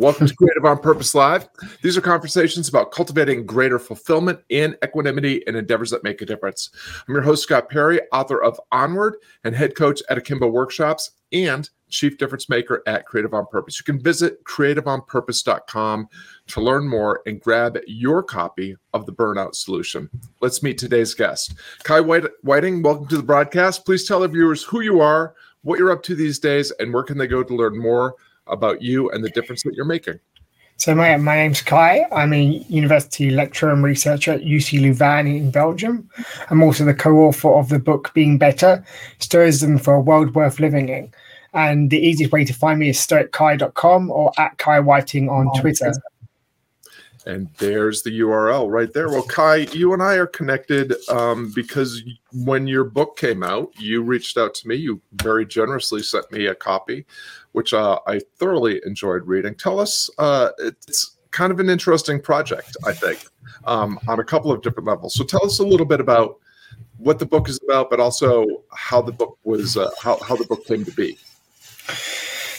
Welcome to Creative on Purpose Live. These are conversations about cultivating greater fulfillment and equanimity in endeavors that make a difference. I'm your host, Scott Perry, author of Onward and head coach at Akimbo Workshops and chief difference maker at Creative on Purpose. You can visit creativeonpurpose.com to learn more and grab your copy of the Burnout Solution. Let's meet today's guest. Kai Whiting, welcome to the broadcast. Please tell our viewers who you are, what you're up to these days, and where can they go to learn more about you and the difference that you're making. So my, my name's Kai. I'm a university lecturer and researcher at UC Louvain in Belgium. I'm also the co-author of the book Being Better, Stoicism for a World Worth Living In. And the easiest way to find me is stoickai.com or at Kai Whiting on oh, Twitter. And there's the URL right there. Well, Kai, you and I are connected um, because when your book came out, you reached out to me. You very generously sent me a copy, which uh, I thoroughly enjoyed reading. Tell us, uh, it's kind of an interesting project, I think, um, on a couple of different levels. So tell us a little bit about what the book is about, but also how the book was, uh, how, how the book came to be.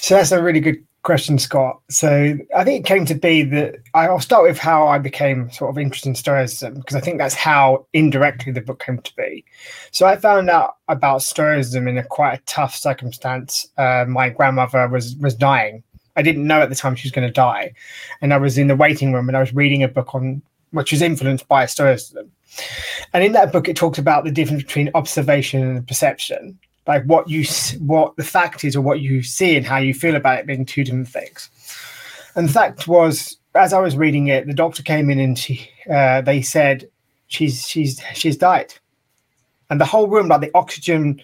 So that's a really good question, Scott. So I think it came to be that I'll start with how I became sort of interested in Stoicism because I think that's how indirectly the book came to be. So I found out about Stoicism in a quite a tough circumstance. Uh, my grandmother was was dying. I didn't know at the time she was going to die, and I was in the waiting room and I was reading a book on which was influenced by Stoicism. And in that book, it talks about the difference between observation and perception like what you what the fact is or what you see and how you feel about it being two different things. And the fact was as i was reading it the doctor came in and she uh, they said she's she's she's died. And the whole room like the oxygen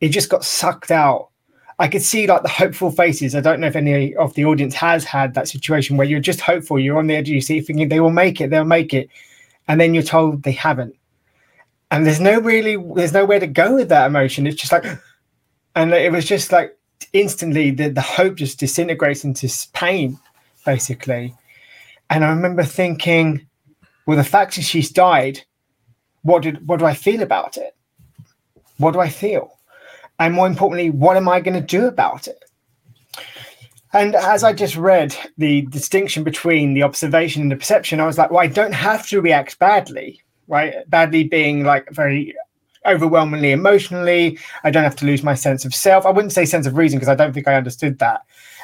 it just got sucked out. I could see like the hopeful faces. I don't know if any of the audience has had that situation where you're just hopeful. You're on the edge of your seat thinking they will make it they'll make it. And then you're told they haven't and there's no really there's nowhere to go with that emotion. It's just like and it was just like instantly the, the hope just disintegrates into pain basically. And i remember thinking well the fact that she's died what did what do i feel about it? What do i feel? And more importantly what am i going to do about it? And as i just read the distinction between the observation and the perception i was like well i don't have to react badly right? Badly being like very overwhelmingly emotionally. I don't have to lose my sense of self. I wouldn't say sense of reason because I don't think I understood that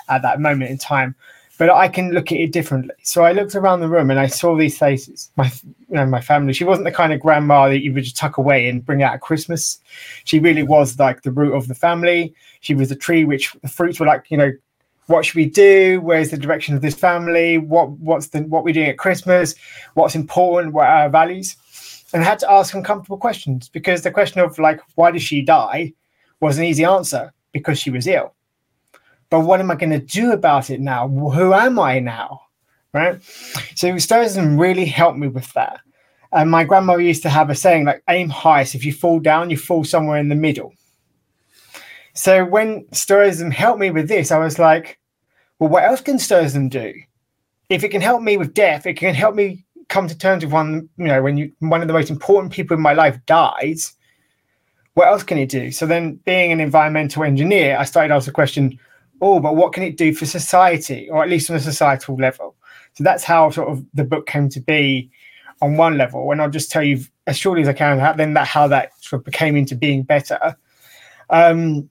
at that moment in time. But I can look at it differently. So I looked around the room and I saw these faces. My, you know, my family. She wasn't the kind of grandma that you would just tuck away and bring out at Christmas. She really was like the root of the family. She was a tree which the fruits were like, you know, what should we do? Where's the direction of this family? What what's the what we're doing at Christmas? What's important? What are our values? And had to ask uncomfortable questions because the question of like why did she die was an easy answer because she was ill. But what am I going to do about it now? Who am I now? Right. So Stoicism really helped me with that. And my grandmother used to have a saying like aim high. So if you fall down, you fall somewhere in the middle. So when Stoicism helped me with this, I was like, well, what else can Stoicism do? If it can help me with death, it can help me come to terms with one, you know, when you one of the most important people in my life dies, what else can it do? So then, being an environmental engineer, I started asking the question, oh, but what can it do for society, or at least on a societal level? So that's how sort of the book came to be on one level. And I'll just tell you as shortly as I can, then that how that sort of became into being better. Um,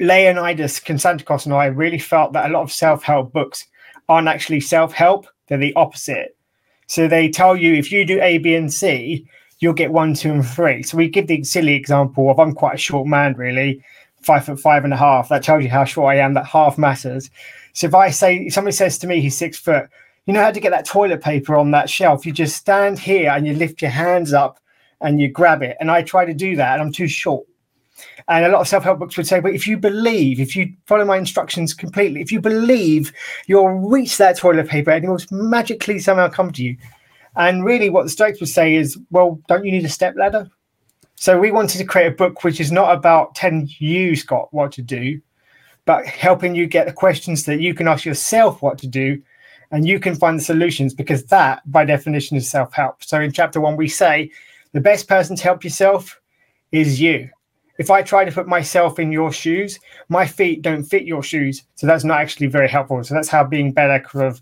Leonidas Konstantakos and I really felt that a lot of self-help books aren't actually self-help; they're the opposite. So they tell you if you do A, B, and C, you'll get one, two, and three. So we give the silly example of I'm quite a short man, really, five foot five and a half. That tells you how short I am. That half matters. So if I say if somebody says to me he's six foot, you know how to get that toilet paper on that shelf. You just stand here and you lift your hands up and you grab it. And I try to do that, and I'm too short. And a lot of self help books would say, but if you believe, if you follow my instructions completely, if you believe, you'll reach that toilet paper and it will magically somehow come to you. And really, what the Stoics would say is, well, don't you need a step ladder? So we wanted to create a book which is not about telling you, Scott, what to do, but helping you get the questions that you can ask yourself what to do and you can find the solutions because that, by definition, is self help. So in chapter one, we say the best person to help yourself is you if I try to put myself in your shoes, my feet don't fit your shoes. So that's not actually very helpful. So that's how being better kind of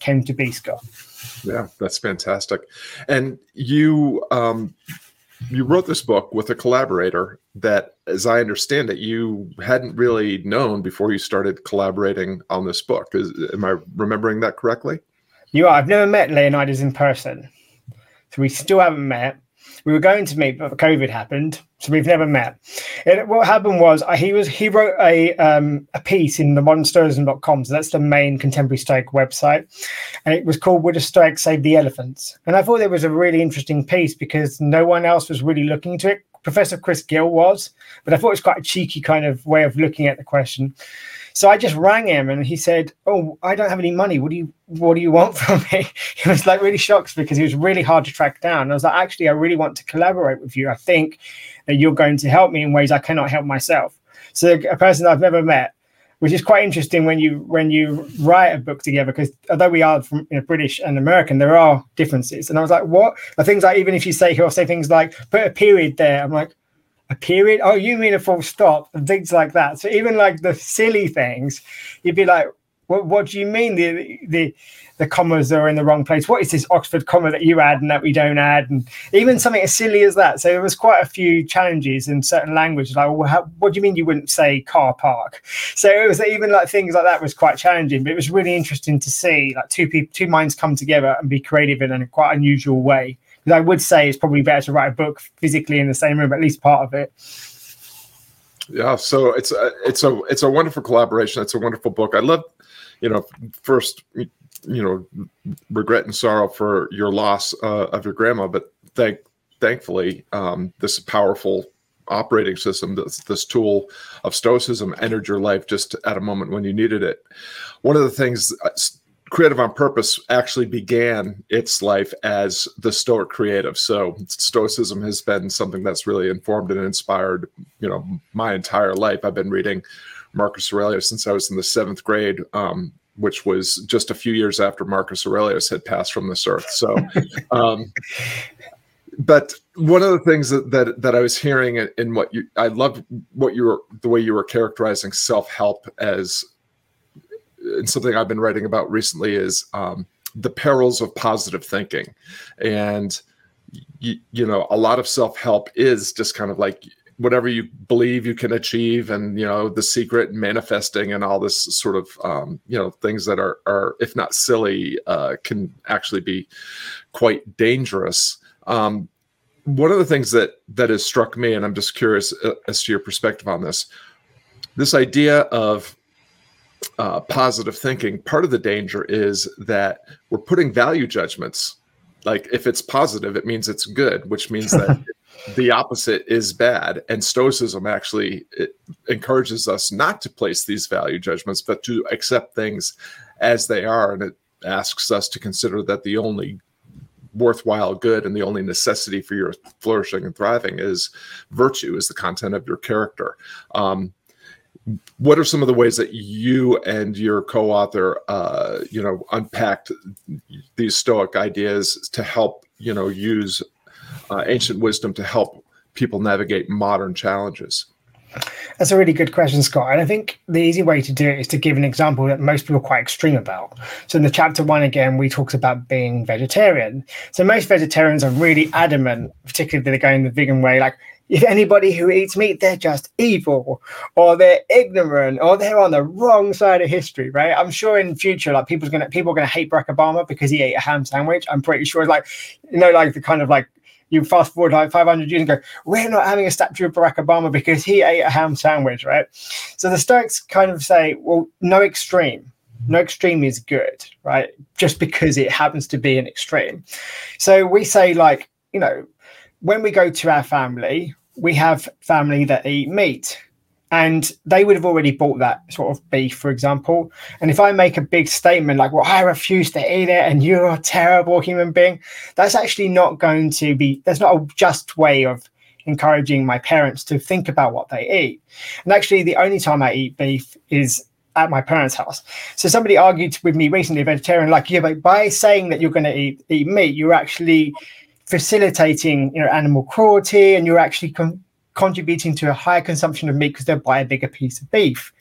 came to be, Scott. Yeah, that's fantastic. And you um, you wrote this book with a collaborator that, as I understand it, you hadn't really known before you started collaborating on this book. Is, am I remembering that correctly? You are. I've never met Leonidas in person, so we still haven't met. We were going to meet, but COVID happened, so we've never met. It, what happened was uh, he was he wrote a um, a piece in the modernstoicism.com, so that's the main contemporary Stoic website, and it was called "Would a Stoic Save the Elephants?" And I thought it was a really interesting piece because no one else was really looking into it. Professor Chris Gill was, but I thought it was quite a cheeky kind of way of looking at the question. So I just rang him and he said, "Oh, I don't have any money. What do you What do you want from me?" He was like really shocked because he was really hard to track down. And I was like, "Actually, I really want to collaborate with you. I think that you're going to help me in ways I cannot help myself." So a person I've never met, which is quite interesting when you when you write a book together because although we are from you know, British and American, there are differences. And I was like, "What?" The things like even if you say he'll say things like "put a period there," I'm like, a period. Oh, you mean a full stop and things like that. So even like the silly things, you'd be like, what, what do you mean the the the commas are in the wrong place? What is this Oxford comma that you add and that we don't add? And even something as silly as that. So there was quite a few challenges in certain languages. Like, well, how, what do you mean you wouldn't say car park? So it was even like things like that was quite challenging. But it was really interesting to see like two people, two minds come together and be creative in a quite unusual way. I would say it's probably better to write a book physically in the same room, at least part of it. Yeah, so it's a, it's a it's a wonderful collaboration. It's a wonderful book. I love, you know, first you know, regret and sorrow for your loss uh, of your grandma, but thank thankfully um, this powerful operating system, this, this tool of stoicism, entered your life just at a moment when you needed it. One of the things uh, creative on purpose actually began its life as the stoic creative. So stoicism has been something that's really informed and inspired you know my entire life. I've been reading marcus aurelius since i was in the seventh grade um, which was just a few years after marcus aurelius had passed from this earth. So um, but one of the things that, that, that I was hearing in what you, I loved what you were, the way you were characterizing self-help as and something I've been writing about recently is um, the perils of positive thinking, and you, you know, a lot of self help is just kind of like whatever you believe you can achieve, and you know, the secret manifesting and all this sort of um, you know things that are are if not silly, uh, can actually be quite dangerous. Um, one of the things that that has struck me, and I'm just curious uh, as to your perspective on this, this idea of uh, positive thinking, part of the danger is that we're putting value judgments. Like if it's positive, it means it's good, which means that the opposite is bad. And Stoicism actually encourages us not to place these value judgments, but to accept things as they are. And it asks us to consider that the only worthwhile good and the only necessity for your flourishing and thriving is virtue, is the content of your character. Um, what are some of the ways that you and your co-author uh, you know unpacked these stoic ideas to help you know use uh, ancient wisdom to help people navigate modern challenges that's a really good question, Scott. And I think the easy way to do it is to give an example that most people are quite extreme about. So in the chapter one again, we talked about being vegetarian. So most vegetarians are really adamant, particularly if they're going the vegan way, like if anybody who eats meat, they're just evil or they're ignorant or they're on the wrong side of history, right? I'm sure in future, like people's gonna people are gonna hate Barack Obama because he ate a ham sandwich. I'm pretty sure like you know, like the kind of like you fast forward like 500 years and go, we're not having a statue of Barack Obama because he ate a ham sandwich, right? So the Stoics kind of say, well, no extreme. No extreme is good, right? Just because it happens to be an extreme. So we say, like, you know, when we go to our family, we have family that eat meat and they would have already bought that sort of beef, for example. And if I make a big statement like, well, I refuse to eat it and you're a terrible human being, that's actually not going to be, there's not a just way of encouraging my parents to think about what they eat. And actually, the only time I eat beef is at my parents' house. So somebody argued with me recently, a vegetarian, like, yeah, but by saying that you're going to eat, eat meat, you're actually facilitating you know animal cruelty and you're actually con- contributing to a higher consumption of meat because they'll buy a bigger piece of beef.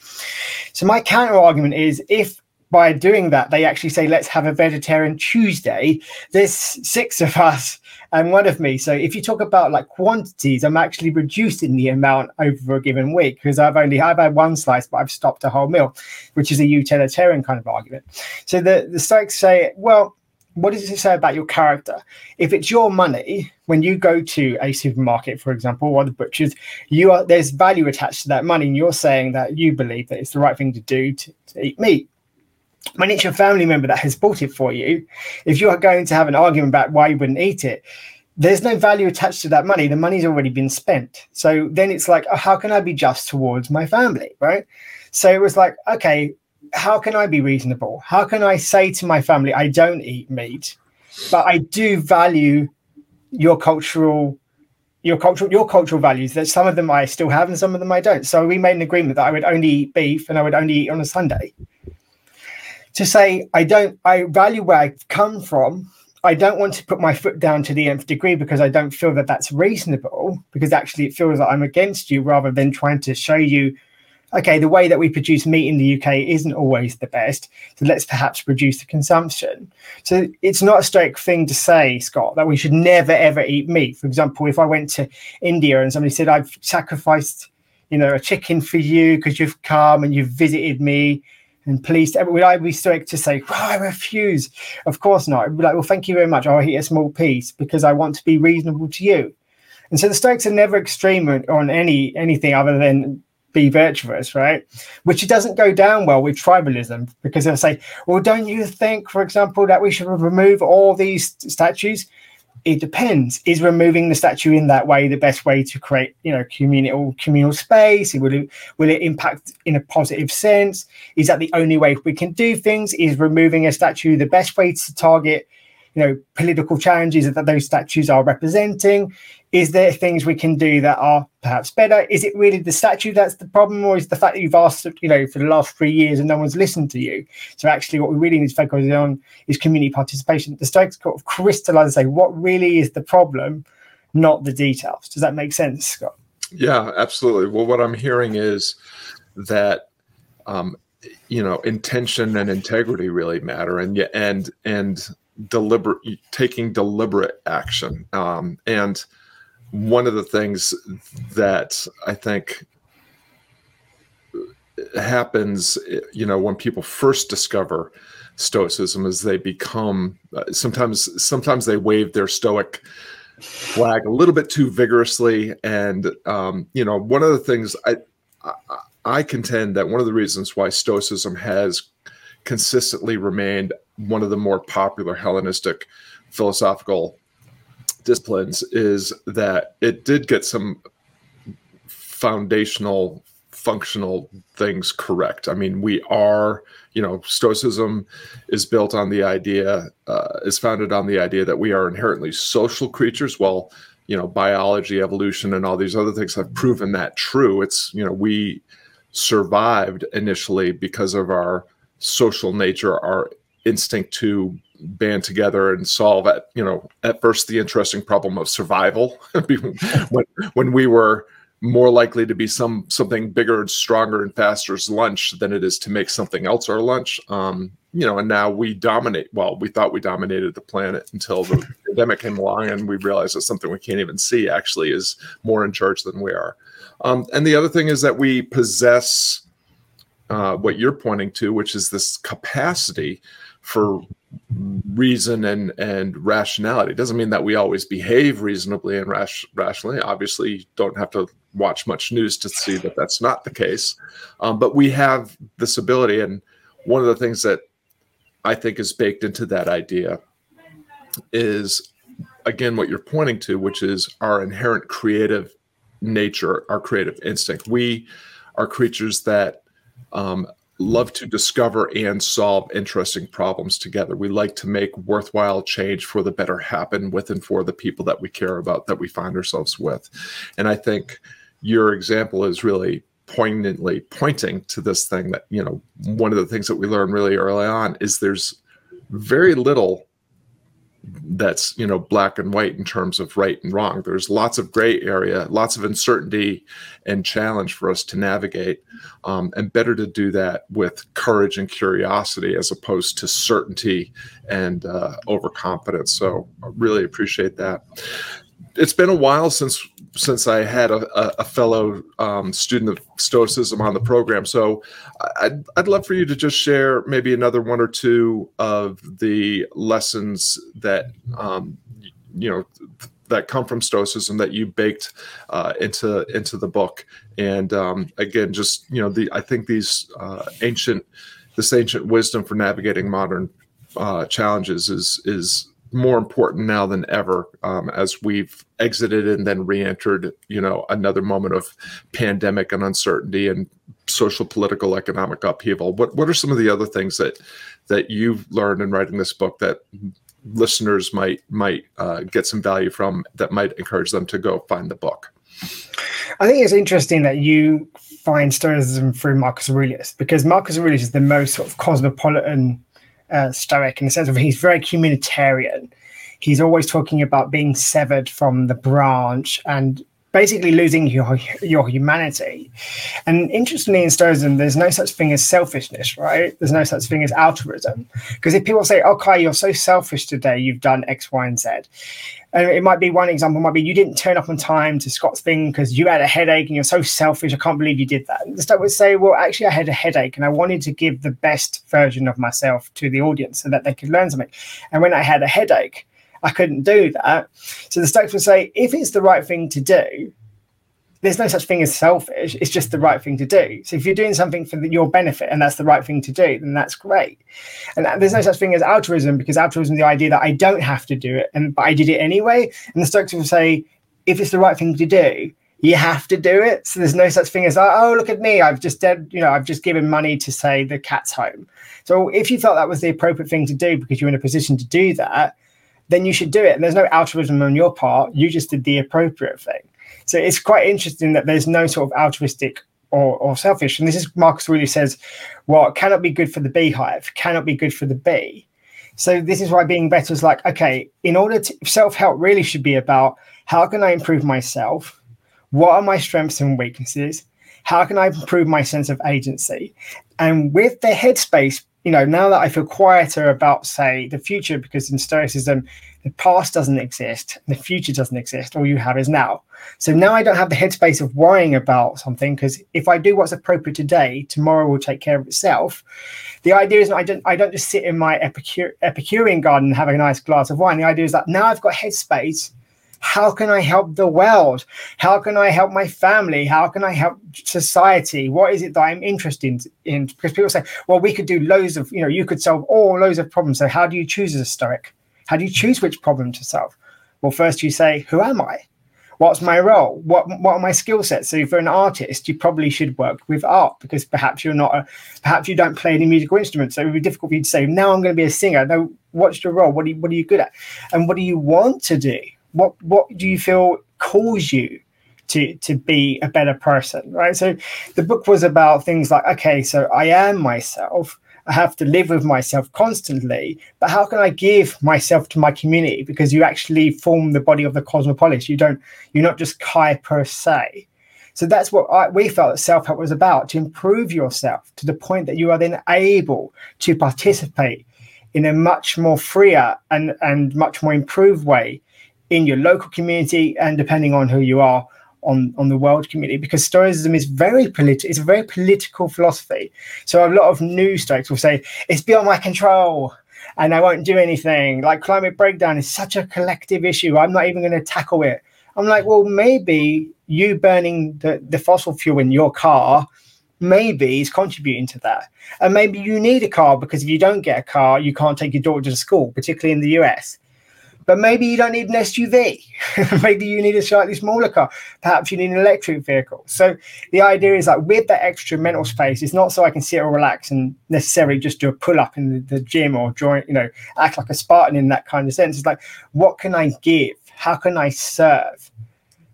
So my counter argument is if by doing that they actually say let's have a vegetarian Tuesday, there's six of us and one of me. So if you talk about like quantities, I'm actually reducing the amount over a given week because I've only I've had one slice, but I've stopped a whole meal, which is a utilitarian kind of argument. So the the Stoics say, well, what does it say about your character? If it's your money, when you go to a supermarket, for example, or the butcher's, you are there's value attached to that money, and you're saying that you believe that it's the right thing to do to, to eat meat when it's your family member that has bought it for you, if you are going to have an argument about why you wouldn't eat it, there's no value attached to that money. The money's already been spent. So then it's like, oh, how can I be just towards my family? Right. So it was like, okay, how can I be reasonable? How can I say to my family, I don't eat meat, but I do value your cultural your cultural your cultural values that some of them I still have and some of them I don't. So we made an agreement that I would only eat beef and I would only eat on a Sunday to say I don't I value where I've come from. I don't want to put my foot down to the nth degree because I don't feel that that's reasonable. Because actually, it feels like I'm against you rather than trying to show you, okay, the way that we produce meat in the UK isn't always the best. So let's perhaps reduce the consumption. So it's not a straight thing to say, Scott, that we should never ever eat meat. For example, if I went to India and somebody said I've sacrificed, you know, a chicken for you because you've come and you've visited me and please, eh, would I be strict to say, well, I refuse? Of course not. I'd be like, well, thank you very much. I'll eat a small piece because I want to be reasonable to you. And so the Stoics are never extreme on any anything other than be virtuous, right? Which doesn't go down well with tribalism because they'll say, well, don't you think, for example, that we should remove all these statues? it depends. Is removing the statue in that way the best way to create, you know, communal communal space? Will it will it impact in a positive sense? Is that the only way we can do things? Is removing a statue the best way to target you know political challenges that those statues are representing? Is there things we can do that are perhaps better? Is it really the statue that's the problem or is the fact that you've asked you know for the last three years and no one's listened to you? So actually what we really need to focus on is community participation. The Stoics sort of crystallize say what really is the problem not the details. Does that make sense scott? Yeah absolutely. Well what i'm hearing is that um, you know intention and integrity really matter. And and and deliberate taking deliberate action. Um, and one of the things that i think happens you know when people first discover stoicism is they become uh, sometimes sometimes they wave their stoic flag a little bit too vigorously. And um, you know one of the things I, I i contend that one of the reasons why stoicism has consistently remained one of the more popular Hellenistic philosophical disciplines is that it did get some foundational functional things correct. I mean, we are, you know, Stoicism is built on the idea, uh, is founded on the idea that we are inherently social creatures. Well, you know, biology, evolution, and all these other things have proven that true. It's, you know, we survived initially because of our social nature, our instinct to band together and solve at you know at first the interesting problem of survival. When when we were more likely to be some something bigger and stronger and faster as lunch than it is to make something else our lunch. Um, you know and now we dominate well we thought we dominated the planet until the pandemic came along and we realized that something we can't even see actually is more in charge than we are. Um, and the other thing is that we possess uh, what you're pointing to which is this capacity for reason and and rationality. It doesn't mean that we always behave reasonably and rash, rationally. Obviously, you don't have to watch much news to see that that's not the case. Um, but we have this ability, and one of the things that I think is baked into that idea is again what you're pointing to, which is our inherent creative nature, our creative instinct. We are creatures that um, love to discover and solve interesting problems together. We like to make worthwhile change for the better happen with and for the people that we care about, that we find ourselves with. And I think your example is really poignantly pointing to this thing that, you know, one of the things that we learned really early on is there's very little that's you know black and white in terms of right and wrong. There's lots of gray area lots of uncertainty and challenge for us to navigate um, and better to do that with courage and curiosity as opposed to certainty and uh, overconfidence. So I really appreciate that. It's been a while since since I had a, a fellow um, student of Stoicism on the program. So I'd, I'd love for you to just share maybe another one or two of the lessons that, um, you know, that come from Stoicism that you baked uh, into into the book. And um, again, just you know, the I think these uh, ancient this ancient wisdom for navigating modern uh, challenges is is more important now than ever um, as we've exited and then re-entered you know another moment of pandemic and uncertainty and social political economic upheaval what what are some of the other things that that you've learned in writing this book that listeners might might uh, get some value from that might encourage them to go find the book i think it's interesting that you find stoicism through marcus aurelius because marcus aurelius is the most sort of cosmopolitan uh, Stoic in the sense of he's very communitarian. He's always talking about being severed from the branch and basically losing your your humanity. And interestingly, in Stoicism, there's no such thing as selfishness, right? There's no such thing as altruism. Because if people say, oh, "Okay, you're so selfish today, you've done X, Y, and Z," and it might be one example might be you didn't turn up on time to Scott's thing because you had a headache and you're so selfish. I can't believe you did that. And the Stoic would say, "Well, actually, I had a headache and I wanted to give the best version of myself to the audience so that they could learn something. And when I had a headache." I couldn't do that. So the Stoics would say, if it's the right thing to do, there's no such thing as selfish. It's just the right thing to do. So if you're doing something for the, your benefit and that's the right thing to do, then that's great. And there's no such thing as altruism because altruism is the idea that I don't have to do it, and but I did it anyway. And the Stoics will say, if it's the right thing to do, you have to do it. So there's no such thing as oh look at me, I've just did, you know, I've just given money to say the cat's home. So if you felt that was the appropriate thing to do because you're in a position to do that, then you should do it. And there's no altruism on your part. You just did the appropriate thing. So it's quite interesting that there's no sort of altruistic or, or selfish. And this is Marcus really says, what cannot be good for the beehive cannot be good for the bee. So this is why being better is like, okay, in order to self-help really should be about how can I improve myself? What are my strengths and weaknesses? How can I improve my sense of agency? And with the headspace you know, now that I feel quieter about, say, the future, because in Stoicism, the past doesn't exist, the future doesn't exist, all you have is now. So now I don't have the headspace of worrying about something, because if I do what's appropriate today, tomorrow will take care of itself. The idea is that I don't I don't just sit in my Epicure, Epicurean garden and have a nice glass of wine. The idea is that now I've got headspace how can I help the world? How can I help my family? How can I help society? What is it that I'm interested in? Because people say, well, we could do loads of, you know, you could solve all loads of problems. So how do you choose as a Stoic? How do you choose which problem to solve? Well, first you say, who am I? What's my role? What what are my skill sets? So if you're an artist, you probably should work with art because perhaps you're not a, perhaps you don't play any musical instruments. So it would be difficult for you to say, now I'm going to be a singer. No, what's your role? What are you what are you good at? And what do you want to do? What what do you feel calls you to to be a better person right? So the book was about things like okay so i am myself. I have to live with myself constantly but how can i give myself to my community? Because you actually form the body of the cosmopolis. You don't you're not just kai per se. So that's what I, we felt that self-help was about to improve yourself to the point that you are then able to participate in a much more freer and, and much more improved way in your local community and depending on who you are on, on the world community because Stoicism is very political. It's a very political philosophy. So a lot of new Stoics will say it's beyond my control and I won't do anything. Like climate breakdown is such a collective issue. I'm not even going to tackle it. I'm like, well, maybe you burning the, the fossil fuel in your car maybe is contributing to that. And maybe you need a car because if you don't get a car, you can't take your daughter to school, particularly in the US. But maybe you don't need an SUV. maybe you need a slightly smaller car. Perhaps you need an electric vehicle. So the idea is like with that extra mental space, it's not so I can sit or relax and necessarily just do a pull up in the, the gym or join, you know, act like a Spartan in that kind of sense. It's like, what can I give? How can I serve?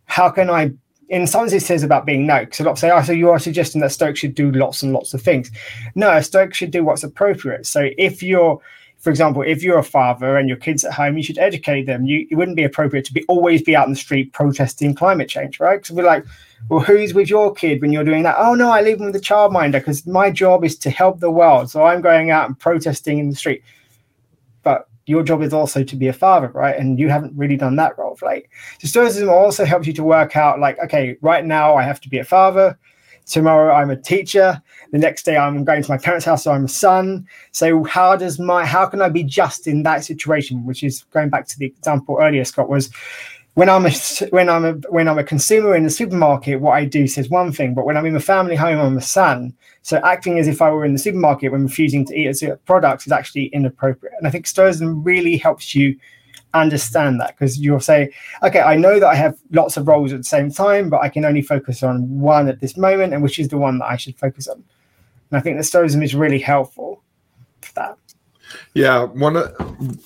How can I in some sense it says about being no, because a lot say, oh, so you are suggesting that Stoic should do lots and lots of things. No, Stoic should do what's appropriate. So if you're for example, if you're a father and your kids at home, you should educate them. You, it wouldn't be appropriate to be always be out in the street protesting climate change, right? Because we're like, well, who's with your kid when you're doing that? Oh no, I leave them with the childminder because my job is to help the world. So I'm going out and protesting in the street. But your job is also to be a father, right? And you haven't really done that role. Like, so Stoicism also helps you to work out, like, okay, right now I have to be a father tomorrow i'm a teacher. The next day i'm going to my parents house so i'm a son. So how does my how can i be just in that situation? Which is going back to the example earlier scott was when i'm a when i'm a when i'm a consumer in the supermarket what i do says one thing but when i'm in a family home i'm a son. So acting as if i were in the supermarket when refusing to eat a product is actually inappropriate. And i think stoicism really helps you understand that because you'll say, okay, I know that I have lots of roles at the same time, but I can only focus on one at this moment, and which is the one that I should focus on. And I think the Stoicism is really helpful for that. Yeah, one of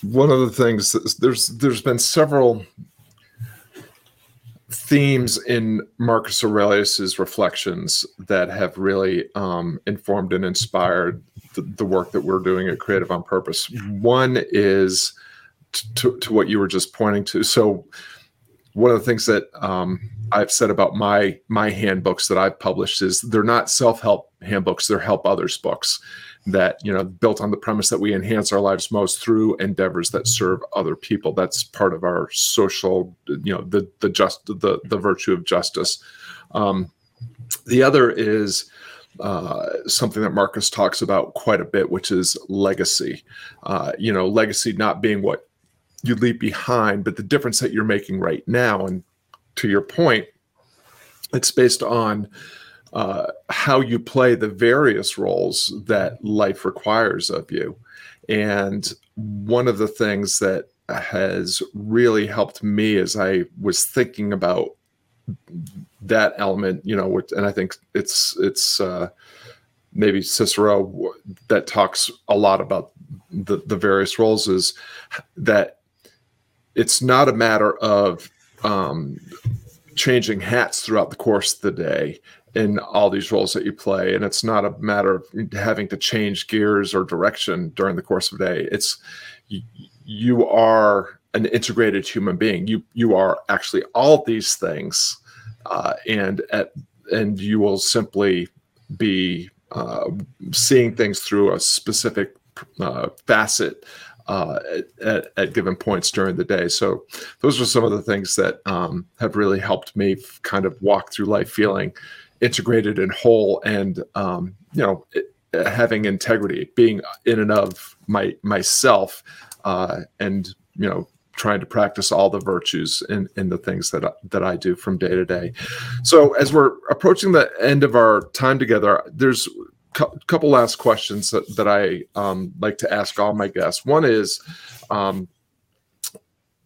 one of the things there's there's been several themes in Marcus Aurelius's reflections that have really um, informed and inspired the, the work that we're doing at Creative on Purpose. One is to, to what you were just pointing to. So one of the things that um, I've said about my my handbooks that I've published is they're not self help handbooks; they're help others books that you know built on the premise that we enhance our lives most through endeavors that serve other people. That's part of our social, you know, the the just the the virtue of justice. Um, the other is uh, something that Marcus talks about quite a bit, which is legacy. Uh, you know, legacy not being what you leave behind, but the difference that you're making right now, and to your point, it's based on uh, how you play the various roles that life requires of you. And one of the things that has really helped me as I was thinking about that element, you know, and I think it's it's uh, maybe Cicero that talks a lot about the the various roles is that it's not a matter of um, changing hats throughout the course of the day in all these roles that you play and it's not a matter of having to change gears or direction during the course of the day. It's you, are an integrated human being. You you are actually all these things uh, and at and you will simply be uh, seeing things through a specific uh, facet uh, at, at, given points during the day. So those are some of the things that um, have really helped me kind of walk through life feeling integrated and whole, and um, you know, it, having integrity, being in and of my myself, uh, and you know, trying to practice all the virtues in, in the things that that I do from day to day. So as we're approaching the end of our time together, there's cu- couple last questions that, that I um, like to ask all my guests. One is, um,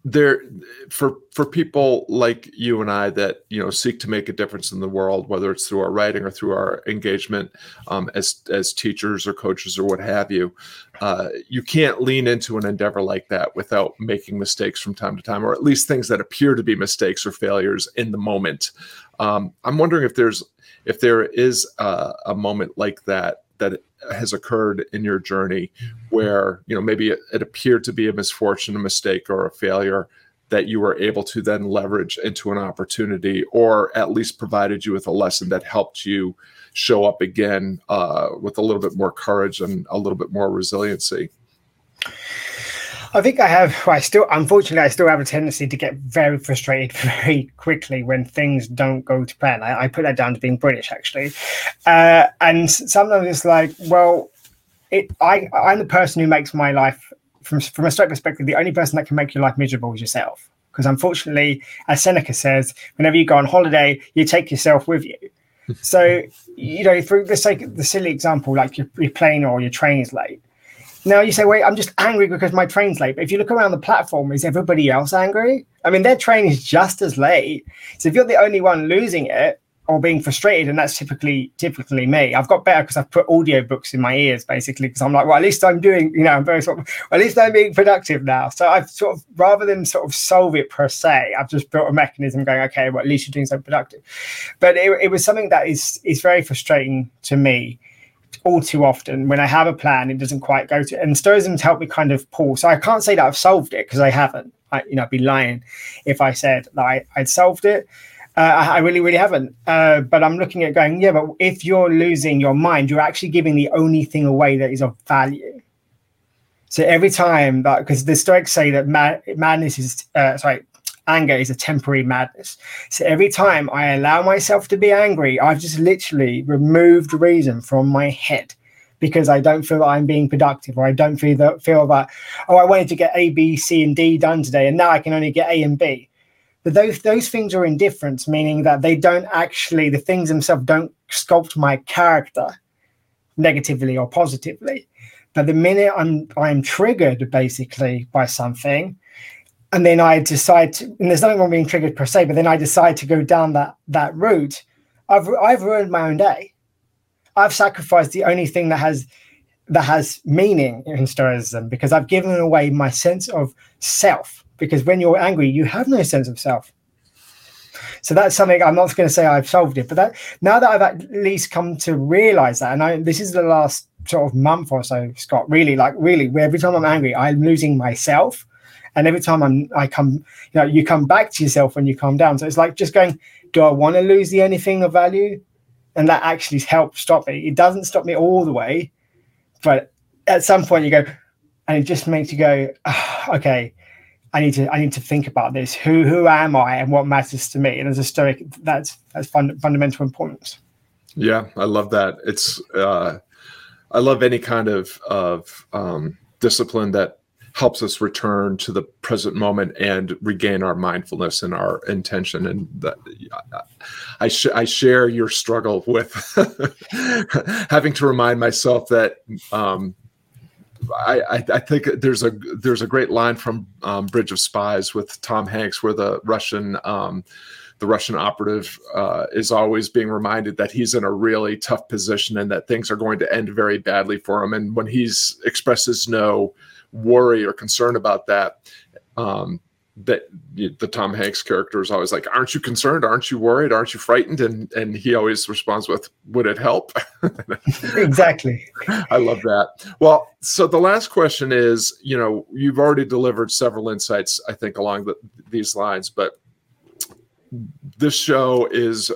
there for for people like you and I that you know seek to make a difference in the world, whether it's through our writing or through our engagement um, as as teachers or coaches or what have you, uh, you can't lean into an endeavor like that without making mistakes from time to time, or at least things that appear to be mistakes or failures in the moment. Um, I'm wondering if there's if there is a, a moment like that that has occurred in your journey where you know maybe it, it, appeared to be a misfortune a mistake or a failure that you were able to then leverage into an opportunity or at least provided you with a lesson that helped you show up again uh, with a little bit more courage and a little bit more resiliency I think I have. I still, unfortunately, I still have a tendency to get very frustrated very quickly when things don't go to plan. I, I put that down to being British, actually. Uh, and sometimes it's like, well, it. I, I'm the person who makes my life, from from a straight perspective, the only person that can make your life miserable is yourself. Because unfortunately, as Seneca says, whenever you go on holiday, you take yourself with you. So, you know, for the sake of the silly example, like your, your plane or your train is late now you say, wait, I'm just angry because my train's late. But if you look around the platform, is everybody else angry? I mean, their train is just as late. So if you're the only one losing it or being frustrated, and that's typically typically me, I've got better because I've put audio books in my ears basically because I'm like, well, at least I'm doing, you know, I'm very sort of, at least I'm being productive now. So I've sort of rather than sort of solve it per se, I've just built a mechanism going, okay, well, at least you're doing something productive. But it, it was something that is is very frustrating to me all too often when I have a plan, it doesn't quite go to. And Stoicism's helped me kind of pull. So I can't say that I've solved it because I haven't. I, you know, I'd be lying if I said that I, I'd solved it. Uh, I, I, really, really haven't. Uh, but I'm looking at going, yeah, but if you're losing your mind, you're actually giving the only thing away that is of value. So every time that, because the Stoics say that mad, madness is, uh, sorry, anger is a temporary madness. So every time I allow myself to be angry, I've just literally removed reason from my head because I don't feel that I'm being productive or I don't feel that feel that oh I wanted to get A, B, C, and D done today, and now I can only get A and B. But those those things are indifference, meaning that they don't actually the things themselves don't sculpt my character negatively or positively. But the minute I'm I'm triggered basically by something, and then I decide to, and there's nothing wrong being triggered per se, but then I decide to go down that that route, I've I've ruined my own day. I've sacrificed the only thing that has that has meaning in Stoicism because I've given away my sense of self. Because when you're angry, you have no sense of self. So that's something I'm not going to say I've solved it, but that now that I've at least come to realize that, and I, this is the last sort of month or so, Scott. Really, like really, every time I'm angry, I'm losing myself, and every time I'm, I come, you know, you come back to yourself when you calm down. So it's like just going, do I want to lose the anything of value? and that actually helps stop me. It doesn't stop me all the way, but at some point you go, and it just makes you go, oh, okay, I need to I need to think about this. Who who am I, and what matters to me? And as a Stoic, that's that's fun, fundamental importance. Yeah, I love that. It's uh, I love any kind of of um, discipline that helps us return to the present moment and regain our mindfulness and our intention. And that, I, sh- I share your struggle with having to remind myself that um, I, I, think there's a there's a great line from um, Bridge of Spies with Tom Hanks where the Russian um, the Russian operative uh, is always being reminded that he's in a really tough position and that things are going to end very badly for him. And when he's expresses no worry or concern about that. Um, that the Tom Hanks character is always like, "Aren't you concerned? Aren't you worried? Aren't you frightened?" And and he always responds with, "Would it help?" exactly. I love that. Well, so the last question is, you know, you've already delivered several insights, I think, along the, these lines, but this show is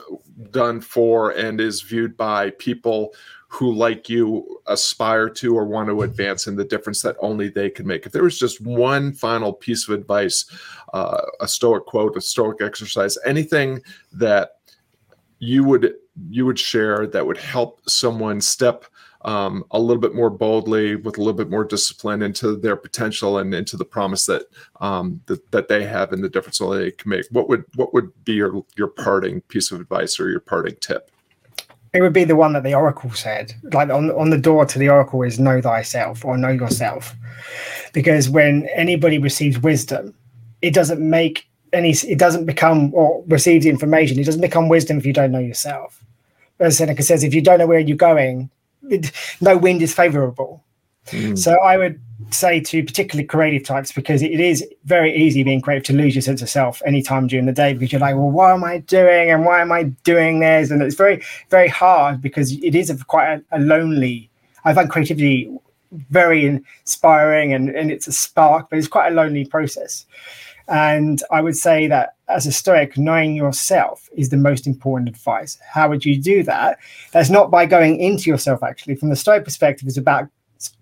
done for and is viewed by people who, like you, aspire to or want to advance in the difference that only they can make. If there was just one final piece of advice, uh, a Stoic quote, a Stoic exercise, anything that you would you would share that would help someone step um, a little bit more boldly with a little bit more discipline into their potential and into the promise that um, that, that they have and the difference that they can make. What would what would be your your parting piece of advice or your parting tip? It would be the one that the oracle said like on, on the door to the oracle is know thyself or know yourself. Because when anybody receives wisdom it doesn't make any it doesn't become or receives information it doesn't become wisdom if you don't know yourself. As seneca says if you don't know where you're going it, no wind is favorable. Mm. so i would say to particularly creative types because it is very easy being creative to lose your sense of self anytime during the day because you're like, well, what am I doing and why am I doing this? And it's very, very hard because it is a, quite a, a lonely. I find creativity very inspiring and, and it's a spark, but it's quite a lonely process. And I would say that as a Stoic, knowing yourself is the most important advice. How would you do that? That's not by going into yourself, actually. From the Stoic perspective, it's about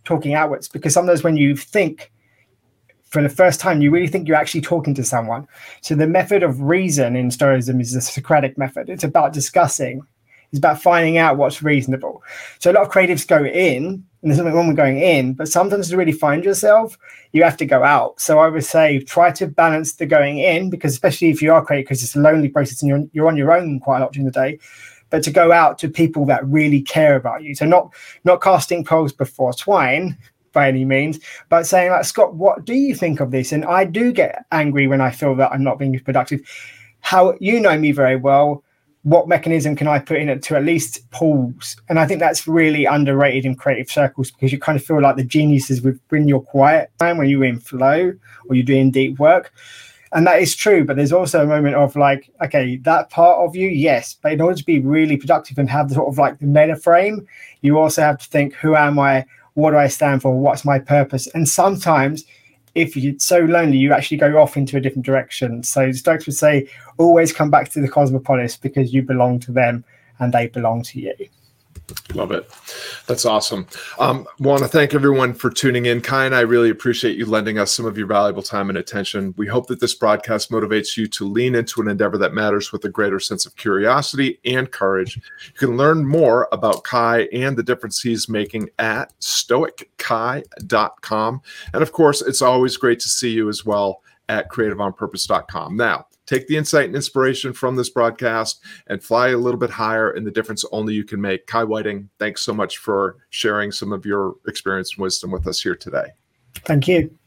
talking outwards because sometimes when you think for the first time, you really think you're actually talking to someone. So the method of reason in Stoicism is the Socratic method. It's about discussing. It's about finding out what's reasonable. So a lot of creatives go in, and there's nothing wrong with going in, but sometimes to really find yourself, you have to go out. So I would say try to balance the going in, because especially if you are creative, because it's a lonely process and you're, you're on your own quite a lot during the day but to go out to people that really care about you. So not not casting pearls before swine by any means, but saying like Scott, what do you think of this? And I do get angry when I feel that I'm not being productive. How you know me very well. What mechanism can I put in it to at least pause? And I think that's really underrated in creative circles because you kind of feel like the geniuses with when you're quiet time, when you're in flow or you're doing deep work and that is true but there's also a moment of like okay that part of you yes but in order to be really productive and have the sort of like the meta frame you also have to think who am i? What do i stand for? What's my purpose? And sometimes if you're so lonely you actually go off into a different direction. So stoics would say always come back to the cosmopolis because you belong to them and they belong to you Love it. That's awesome. Um, want to thank everyone for tuning in. Kai and I really appreciate you lending us some of your valuable time and attention. We hope that this broadcast motivates you to lean into an endeavor that matters with a greater sense of curiosity and courage. You can learn more about Kai and the difference he's making at stoickai.com. And of course, it's always great to see you as well at creativeonpurpose.com. Now, take the insight and inspiration from this broadcast and fly a little bit higher in the difference only you can make. Kai Whiting, thanks so much for sharing some of your experience and wisdom with us here today. Thank you.